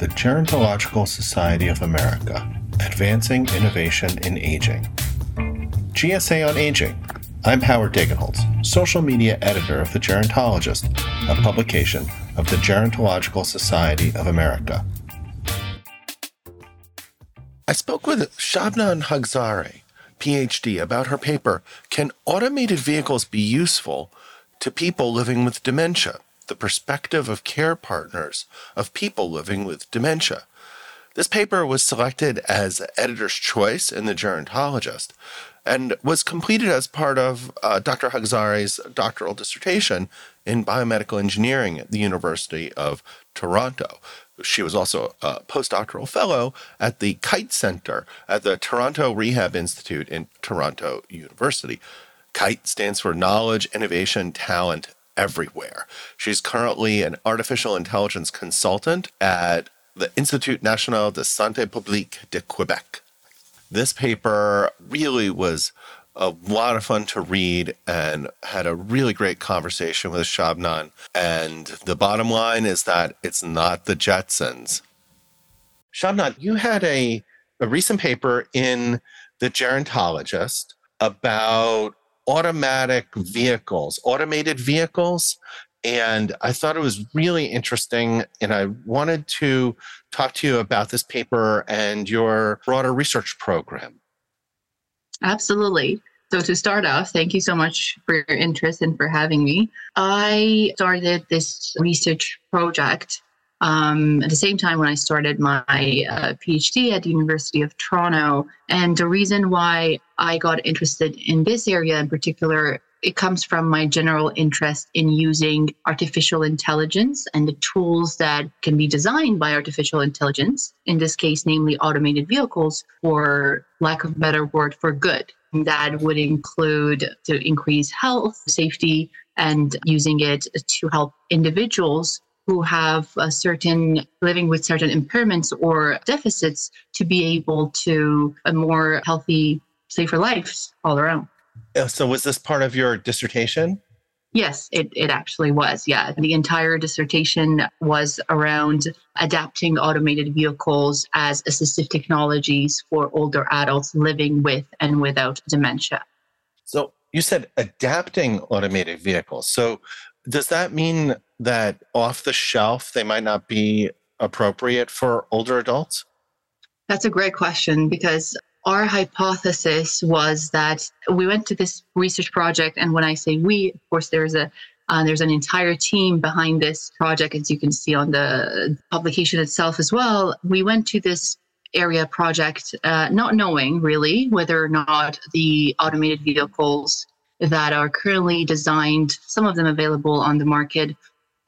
the Gerontological Society of America Advancing Innovation in Aging. GSA on Aging. I'm Howard Degenholtz, social media editor of The Gerontologist, a publication of the Gerontological Society of America. I spoke with Shabnam Haghzare, PhD, about her paper Can Automated Vehicles Be Useful to People Living with Dementia? The Perspective of Care Partners of People Living with Dementia. This paper was selected as editor's choice in the Gerontologist and was completed as part of uh, Dr. Haghzare's doctoral dissertation in biomedical engineering at the University of Toronto. She was also a postdoctoral fellow at the Kite Center at the Toronto Rehab Institute in Toronto University. KITE stands for Knowledge, Innovation, Talent Everywhere. She's currently an artificial intelligence consultant at the Institut National de Santé Publique de Quebec. This paper really was a lot of fun to read and had a really great conversation with Shabnam. And the bottom line is that it's not the Jetsons. Shabnam, you had a, a recent paper in The Gerontologist about automatic vehicles, automated vehicles, and I thought it was really interesting. And I wanted to talk to you about this paper and your broader research program. Absolutely. So, to start off, thank you so much for your interest and for having me. I started this research project um, at the same time when I started my uh, PhD at the University of Toronto. And the reason why I got interested in this area in particular it comes from my general interest in using artificial intelligence and the tools that can be designed by artificial intelligence, in this case, namely automated vehicles, for lack of better word, for good. That would include to increase health, safety, and using it to help individuals who have a certain living with certain impairments or deficits to be able to a more healthy, safer lives all around. Uh, so was this part of your dissertation? Yes, it, it actually was. Yeah. The entire dissertation was around adapting automated vehicles as assistive technologies for older adults living with and without dementia. So you said adapting automated vehicles. So does that mean that off the shelf they might not be appropriate for older adults? That's a great question because our hypothesis was that we went to this research project, and when I say we, of course, there's a uh, there's an entire team behind this project, as you can see on the publication itself as well. We went to this area project uh, not knowing really whether or not the automated vehicles that are currently designed, some of them available on the market,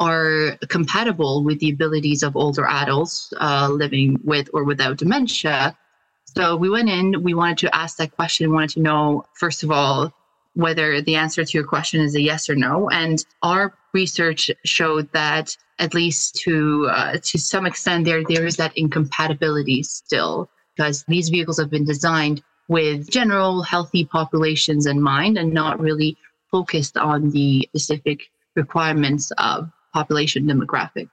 are compatible with the abilities of older adults uh, living with or without dementia. So we went in, we wanted to ask that question, wanted to know, first of all, whether the answer to your question is a yes or no. And our research showed that at least to uh, to some extent there there is that incompatibility still because these vehicles have been designed with general healthy populations in mind and not really focused on the specific requirements of population demographic.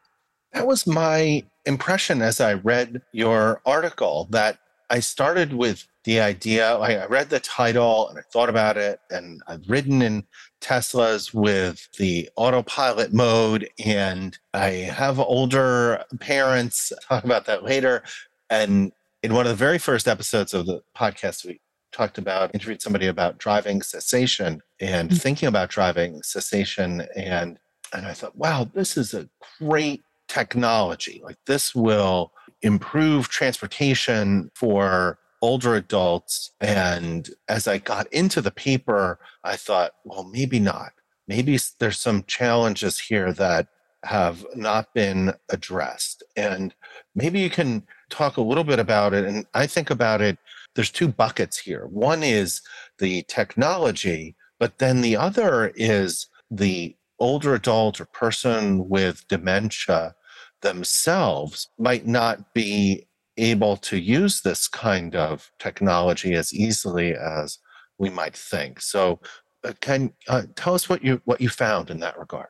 That was my impression as I read your article that I started with the idea. I, read the title and I thought about it, and I've ridden in Teslas with the autopilot mode, and I have older parents. Talk about that later. And in one of the very first episodes of the podcast, we talked about interviewed somebody about driving cessation and mm-hmm. thinking about driving cessation, and and I thought, wow, this is a great technology. Like this will improve transportation for older adults. And as I got into the paper, I thought, well, maybe not. Maybe there's some challenges here that have not been addressed. And maybe you can talk a little bit about it. And I think about it, there's two buckets here. One is the technology, but then the other is the older adult or person with dementia themselves might not be able to use this kind of technology as easily as we might think. So, uh, can uh, tell us what you what you found in that regard?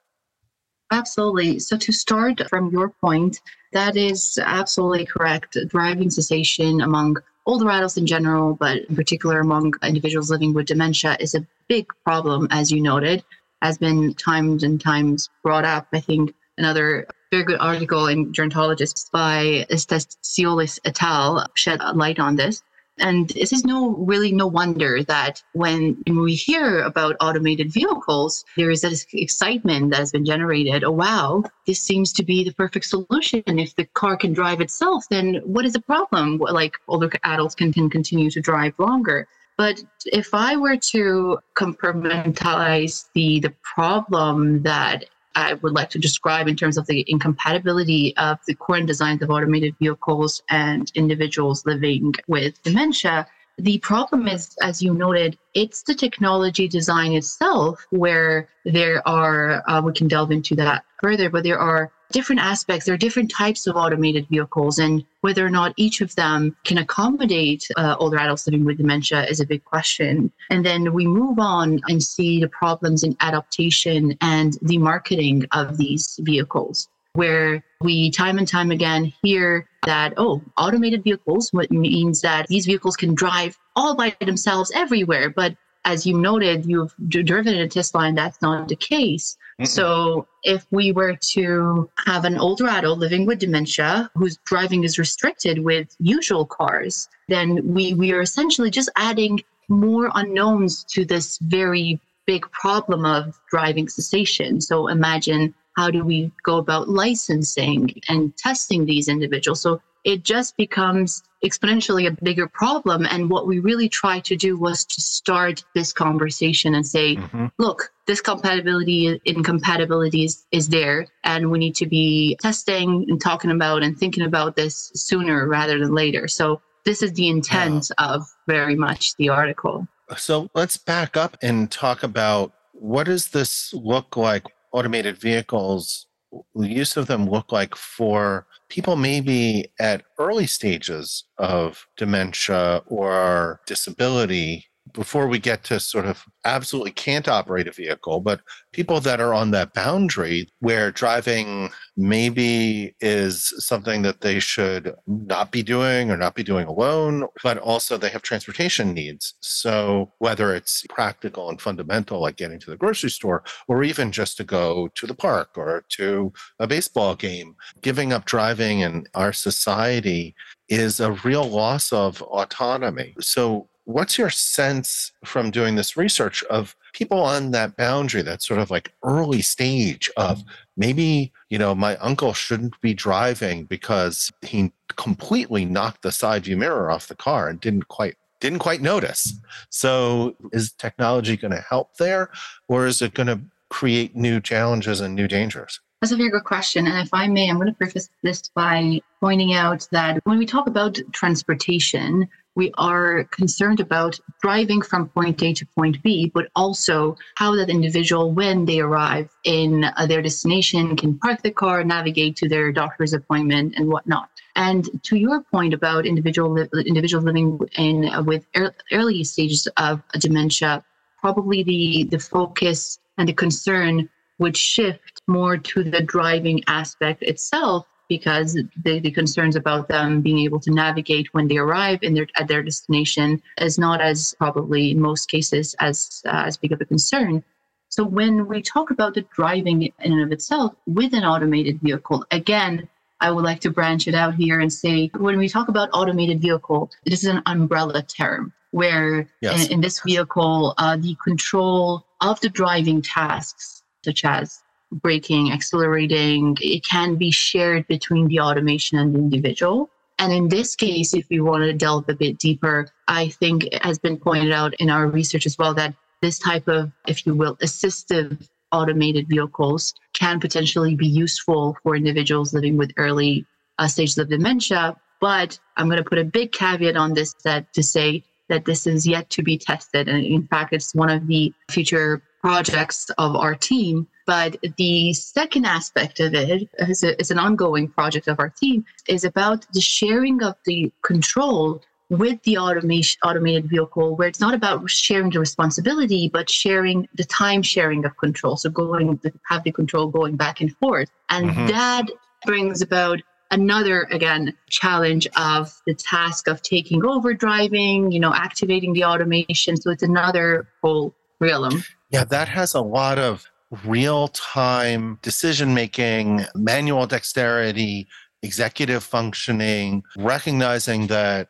Absolutely. So, to start from your point, that is absolutely correct. Driving cessation among older adults in general, but in particular among individuals living with dementia, is a big problem, as you noted, has been times and times brought up. I think another very good article in Gerontologists by Estes Siolis et al. shed light on this. And this is no really no wonder that when we hear about automated vehicles, there is this excitement that has been generated. Oh wow, this seems to be the perfect solution. If the car can drive itself, then what is the problem? Like older adults can, can continue to drive longer. But if I were to compartmentalize the the problem that I would like to describe in terms of the incompatibility of the current designs of automated vehicles and individuals living with dementia. The problem is, as you noted, it's the technology design itself where there are, uh, we can delve into that further, but there are different aspects. There are different types of automated vehicles, and whether or not each of them can accommodate uh, older adults living with dementia is a big question. And then we move on and see the problems in adaptation and the marketing of these vehicles, where we time and time again hear that, oh, automated vehicles, what means that these vehicles can drive all by themselves everywhere. But as you noted, you've driven a Tesla, and that's not the case. Mm-mm. So, if we were to have an older adult living with dementia whose driving is restricted with usual cars, then we, we are essentially just adding more unknowns to this very big problem of driving cessation. So, imagine how do we go about licensing and testing these individuals? So, it just becomes exponentially a bigger problem. And what we really tried to do was to start this conversation and say, mm-hmm. look, this compatibility incompatibility is, is there. And we need to be testing and talking about and thinking about this sooner rather than later. So this is the intent of very much the article. So let's back up and talk about what does this look like automated vehicles use of them look like for people maybe at early stages of dementia or disability before we get to sort of absolutely can't operate a vehicle, but people that are on that boundary where driving maybe is something that they should not be doing or not be doing alone, but also they have transportation needs. So whether it's practical and fundamental, like getting to the grocery store, or even just to go to the park or to a baseball game, giving up driving in our society is a real loss of autonomy. So what's your sense from doing this research of people on that boundary that sort of like early stage of mm-hmm. maybe you know my uncle shouldn't be driving because he completely knocked the side view mirror off the car and didn't quite didn't quite notice so is technology going to help there or is it going to create new challenges and new dangers that's a very good question. And if I may, I'm going to preface this by pointing out that when we talk about transportation, we are concerned about driving from point A to point B, but also how that individual, when they arrive in uh, their destination, can park the car, navigate to their doctor's appointment, and whatnot. And to your point about individual li- individuals living in uh, with er- early stages of dementia, probably the the focus and the concern would shift more to the driving aspect itself because the, the concerns about them being able to navigate when they arrive in their at their destination is not as probably in most cases as uh, as big of a concern. So when we talk about the driving in and of itself with an automated vehicle, again, I would like to branch it out here and say when we talk about automated vehicle, this is an umbrella term where yes. in, in, this vehicle, uh, the control of the driving tasks, such as braking, accelerating, it can be shared between the automation and the individual. And in this case, if we want to delve a bit deeper, I think it has been pointed out in our research as well that this type of, if you will, assistive automated vehicles can potentially be useful for individuals living with early uh, stages of dementia. But I'm going to put a big caveat on this that to say that this is yet to be tested. And in fact, it's one of the future projects of our team. But the second aspect of it is, a, is an ongoing project of our team is about the sharing of the control with the automation automated vehicle where it's not about sharing the responsibility but sharing the time sharing of control so going have the control going back and forth and mm-hmm. that brings about another again challenge of the task of taking over driving you know activating the automation so it's another whole realm yeah that has a lot of real time decision making manual dexterity executive functioning recognizing that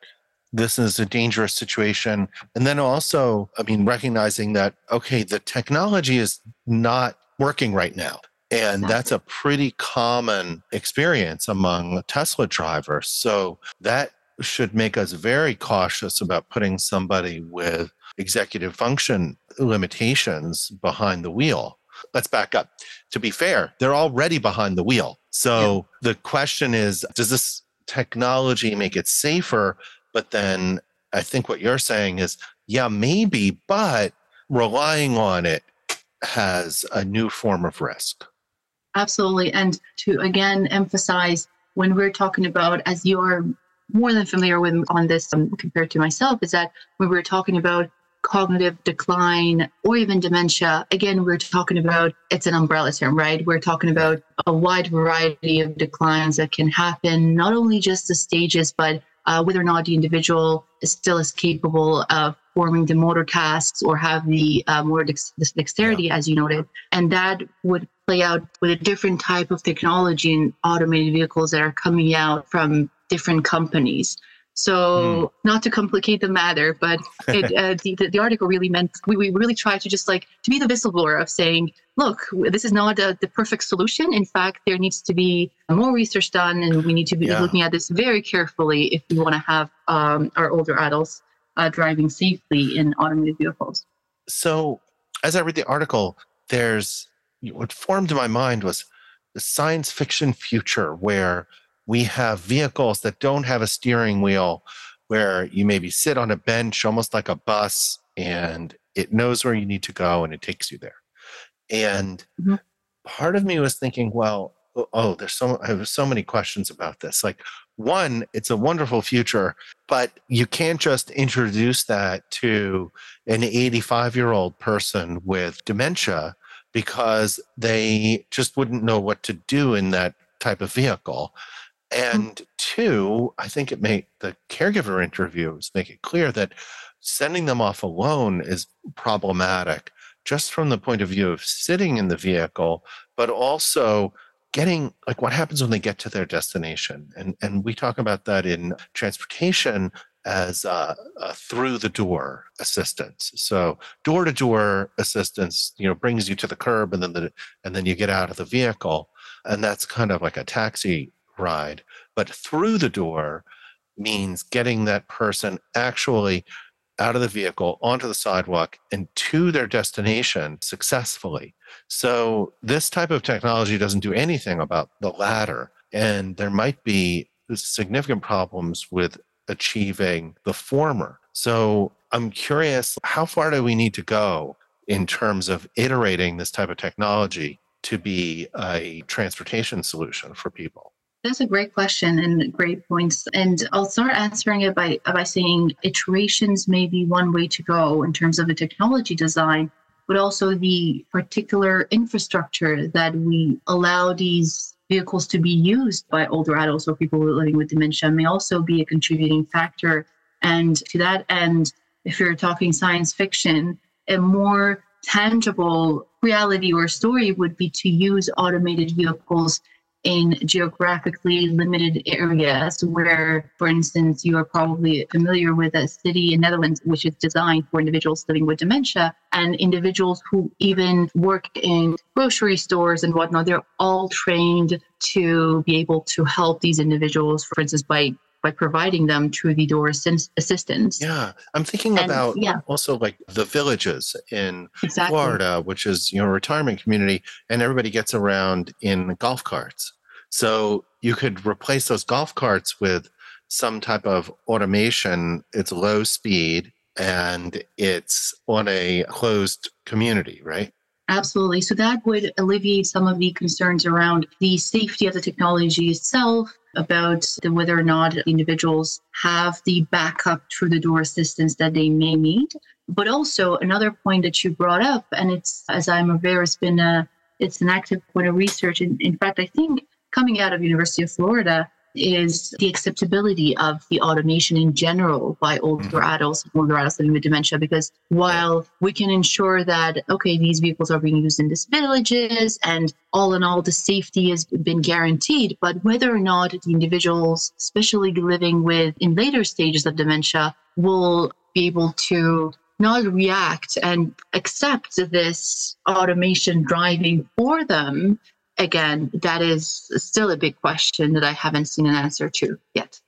this is a dangerous situation. And then also, I mean, recognizing that, okay, the technology is not working right now. And that's a pretty common experience among Tesla drivers. So that should make us very cautious about putting somebody with executive function limitations behind the wheel. Let's back up. To be fair, they're already behind the wheel. So yeah. the question is does this technology make it safer? But then I think what you're saying is, yeah, maybe, but relying on it has a new form of risk. Absolutely. And to again emphasize when we're talking about, as you're more than familiar with on this um, compared to myself, is that when we're talking about cognitive decline or even dementia, again, we're talking about it's an umbrella term, right? We're talking about a wide variety of declines that can happen, not only just the stages, but uh, whether or not the individual is still is capable of performing the motor tasks or have the uh, motor dex- dexterity, yeah. as you noted. And that would play out with a different type of technology and automated vehicles that are coming out from different companies. So, mm. not to complicate the matter, but it, uh, the, the, the, article really meant we, we really tried to just like to be the whistleblower of saying, look, this is not a, the perfect solution. In fact, there needs to be more research done, and we need to be yeah. looking at this very carefully if we want to have um, our older adults uh, driving safely in automated vehicles. So, as I read the article, there's what formed in my mind was the science fiction future where we have vehicles that don't have a steering wheel where you maybe sit on a bench almost like a bus and it knows where you need to go and it takes you there. And mm-hmm. part of me was thinking, well, oh, there's so I have so many questions about this. Like one, it's a wonderful future, but you can't just introduce that to an 85 year old person with dementia because they just wouldn't know what to do in that type of vehicle. Mm. And two, I think it make the caregiver interviews make it clear that sending them off alone is problematic, just from the point of view of sitting in the vehicle, but also getting like what happens when they get to their destination. And and we talk about that in transportation as through the door assistance. So door to door assistance, you know, brings you to the curb and then the and then you get out of the vehicle. And that's kind of like a taxi ride. But through the door means getting that person actually out of the vehicle onto the sidewalk and to their destination successfully. So, this type of technology doesn't do anything about the latter. And there might be significant problems with achieving the former. So, I'm curious how far do we need to go in terms of iterating this type of technology to be a transportation solution for people? That's a great question and great points. And I'll start answering it by, by saying iterations may be one way to go in terms of a technology design, but also the particular infrastructure that we allow these vehicles to be used by older adults or people living with dementia may also be a contributing factor. And to that end, if you're talking science fiction, a more tangible reality or story would be to use automated vehicles in geographically limited areas where, for instance, you are probably familiar with a city in Netherlands which is designed for individuals living with dementia and individuals who even work in grocery stores and whatnot. They're all trained to be able to help these individuals, for instance, by by providing them through the door assistance. Yeah, I'm thinking and, about yeah. also like the villages in exactly. Florida, which is you know retirement community, and everybody gets around in golf carts. So you could replace those golf carts with some type of automation. It's low speed and it's on a closed community, right? Absolutely. So that would alleviate some of the concerns around the safety of the technology itself, about the, whether or not individuals have the backup through the door assistance that they may need. But also another point that you brought up, and it's as I'm aware, it's been a it's an active point of research. In, in fact, I think coming out of University of Florida, is the acceptability of the automation in general by older mm-hmm. adults, older adults living with dementia. Because while we can ensure that, okay, these vehicles are being used in these villages and all in all, the safety has been guaranteed, but whether or not the individuals, especially living with in later stages of dementia, will be able to not react and accept this automation driving for them again, that is still a big question that I haven't seen an answer to yet.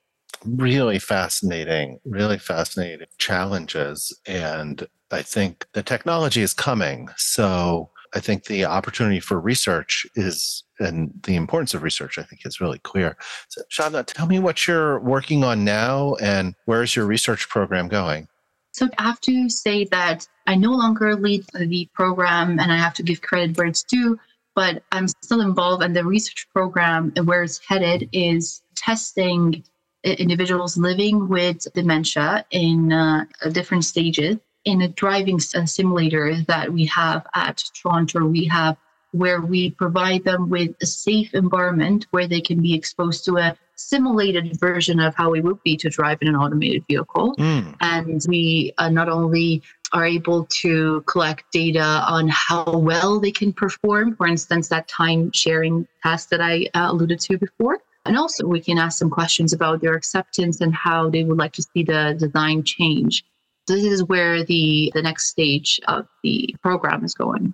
Really fascinating, really fascinating challenges. And I think the technology is coming. So I think the opportunity for research is, and the importance of research, I think is really clear. So, Shabna, tell me what you're working on now and where's your research program going? So I have to say that I no longer lead the program and I have to give credit where it's due but I'm still involved. And the research program where it's headed is testing individuals living with dementia in uh, different stages in a driving simulator that we have at Toronto Rehab, where we provide them with a safe environment where they can be exposed to a simulated version of how it would be to drive in an automated vehicle. Mm. And we uh, not only are able to collect data on how well they can perform. For instance, that time sharing task that I uh, alluded to before. And also, we can ask some questions about their acceptance and how they would like to see the design change. This is where the, the next stage of the program is going.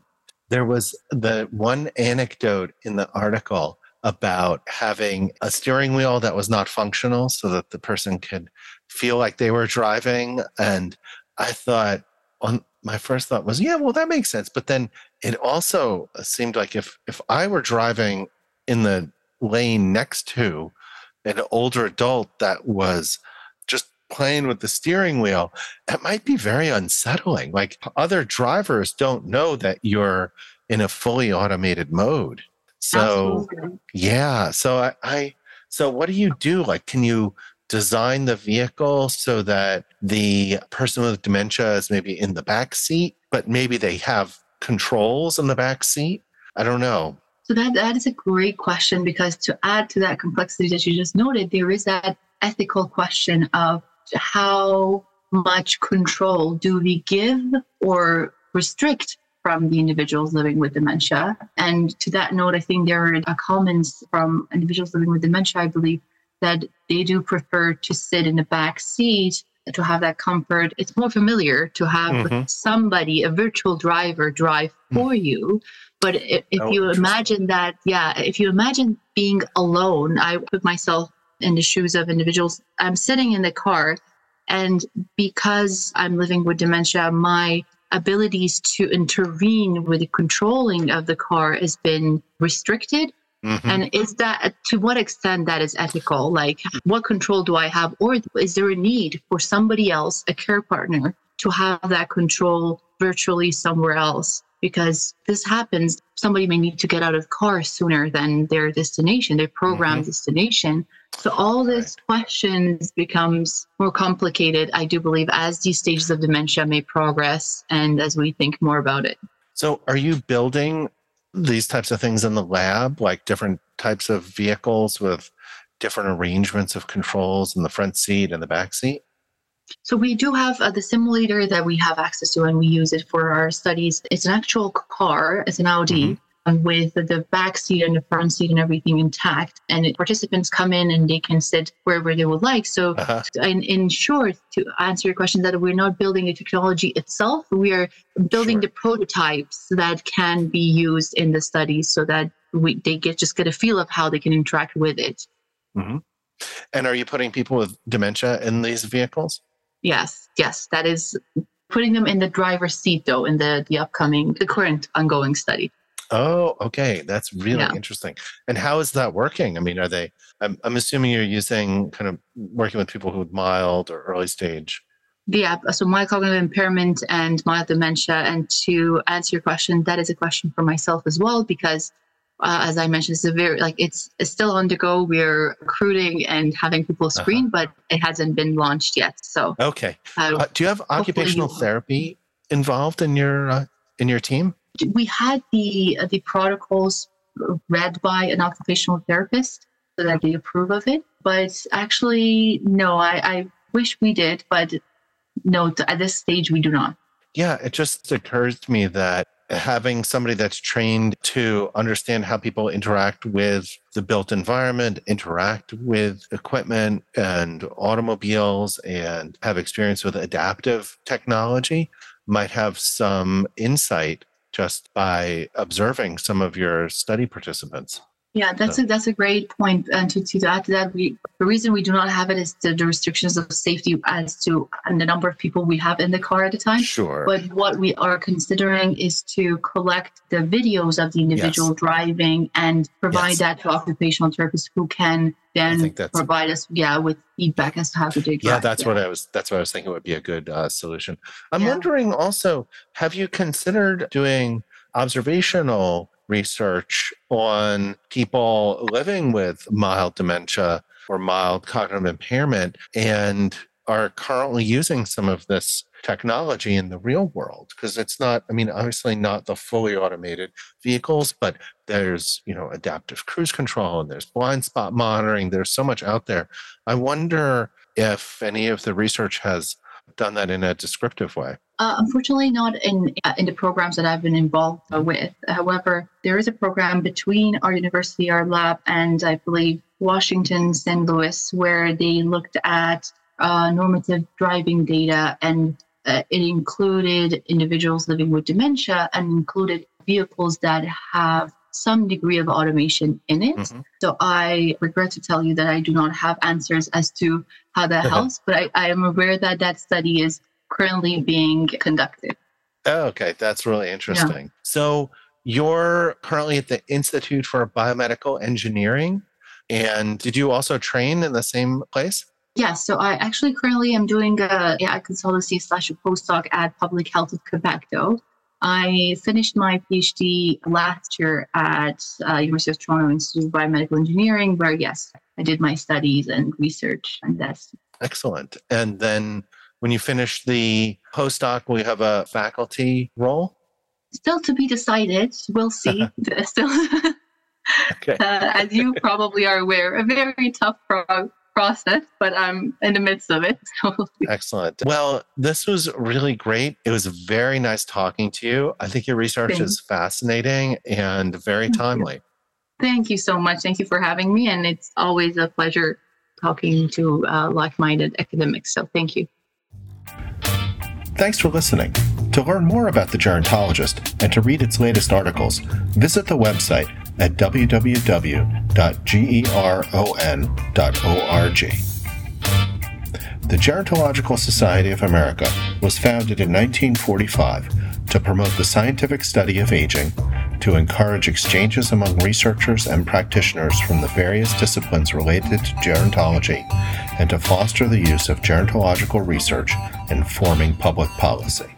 There was the one anecdote in the article about having a steering wheel that was not functional so that the person could feel like they were driving. And I thought, on my first thought was, yeah, well, that makes sense. But then it also seemed like if if I were driving in the lane next to an older adult that was just playing with the steering wheel, that might be very unsettling. Like other drivers don't know that you're in a fully automated mode. So Absolutely. yeah. So I, I so what do you do? Like can you design the vehicle so that the person with dementia is maybe in the back seat, but maybe they have controls in the back seat? I don't know. So that that is a great question because to add to that complexity that you just noted, there is that ethical question of how much control do we give or restrict from the individuals living with dementia. And to that note, I think there are comments from individuals living with dementia, I believe, that they do prefer to sit in the back seat to have that comfort. It's more familiar to have mm-hmm. somebody, a virtual driver, drive for mm-hmm. you. But if, if oh, you imagine that, yeah, if you imagine being alone, I put myself in the shoes of individuals. I'm sitting in the car, and because I'm living with dementia, my abilities to intervene with the controlling of the car has been restricted Mm-hmm. And is that to what extent that is ethical? Like, what control do I have? Or is there a need for somebody else, a care partner, to have that control virtually somewhere else? Because this happens, somebody may need to get out of the car sooner than their destination, their program mm-hmm. destination. So all these right. questions becomes more complicated, I do believe, as these stages of dementia may progress and as we think more about it. So are you building these types of things in the lab, like different types of vehicles with different arrangements of controls in the front seat and the back seat? So we do have uh, the simulator that we have access to, and we use it for our studies. It's an actual car. It's an Audi. Mm-hmm with the back seat and the front seat and everything intact. And participants come in and they can sit wherever they would like. So, uh-huh. in, in short, to answer your question, that we're not building the technology itself, we are building sure. the prototypes that can be used in the studies so that we, they get just get a feel of how they can interact with it. Mm-hmm. And are you putting people with dementia in these vehicles? Yes, yes, that is putting them in the driver's seat though in the the upcoming the current ongoing study Oh, okay. That's really yeah. interesting. And how is that working? I mean, are they, I'm, I'm assuming you're using kind of working with people who have mild or early stage Yeah, so mild cognitive impairment and mild dementia. And to answer your question, that is a question for myself as well, because uh, as I mentioned, it's a very like it's, it's still on the go. We're recruiting and having people uh-huh. screen, uh-huh. but it hasn't been launched yet. So okay, uh, uh, do you have occupational therapy involved in your uh, in your team? We had the uh, the protocols read by an occupational therapist so that they approve of it. But actually, no, I, I wish we did, but no, at this stage, we do not. Yeah, it just occurs to me that having somebody that's trained to understand how people interact with the built environment, interact with equipment and automobiles, and have experience with adaptive technology might have some insight just by observing some of your study participants. Yeah, that's a that's a great point. And to, to add to that, we the reason we do not have it is the, the restrictions of safety as to and the number of people we have in the car at a time. Sure. But what we are considering is to collect the videos of the individual yes. driving and provide yes. that to occupational therapists who can then provide us, yeah, with feedback as to how to do. Yeah, that's yeah. what I was. That's what I was thinking would be a good uh, solution. I'm yeah. wondering also, have you considered doing observational research on people living with mild dementia or mild cognitive impairment and are currently using some of this technology in the real world because it's not i mean obviously not the fully automated vehicles but there's you know adaptive cruise control and there's blind spot monitoring there's so much out there i wonder if any of the research has done that in a descriptive way uh, unfortunately, not in uh, in the programs that I've been involved uh, with. However, there is a program between our university, our lab, and I believe Washington, St. Louis, where they looked at uh, normative driving data, and uh, it included individuals living with dementia and included vehicles that have some degree of automation in it. Mm-hmm. So I regret to tell you that I do not have answers as to how that helps, but I, I am aware that that study is currently being conducted. Oh, okay, that's really interesting. Yeah. So you're currently at the Institute for Biomedical Engineering. And did you also train in the same place? Yes. Yeah, so I actually currently am doing a AI consultancy slash a postdoc at Public Health of Quebec, though. I finished my PhD last year at uh, University of Toronto Institute of Biomedical Engineering, where yes, I did my studies and research, and that's excellent. And then when you finish the postdoc, will you have a faculty role? Still to be decided. We'll see. Still, okay. uh, as you probably are aware, a very tough pro- process, but I'm in the midst of it. Excellent. Well, this was really great. It was very nice talking to you. I think your research Thanks. is fascinating and very Thank timely. You. Thank you so much. Thank you for having me. And it's always a pleasure talking to uh, like minded academics. So thank you. Thanks for listening. To learn more about The Gerontologist and to read its latest articles, visit the website at www.geron.org. The Gerontological Society of America was founded in 1945 to promote the scientific study of aging, to encourage exchanges among researchers and practitioners from the various disciplines related to gerontology, and to foster the use of gerontological research in forming public policy.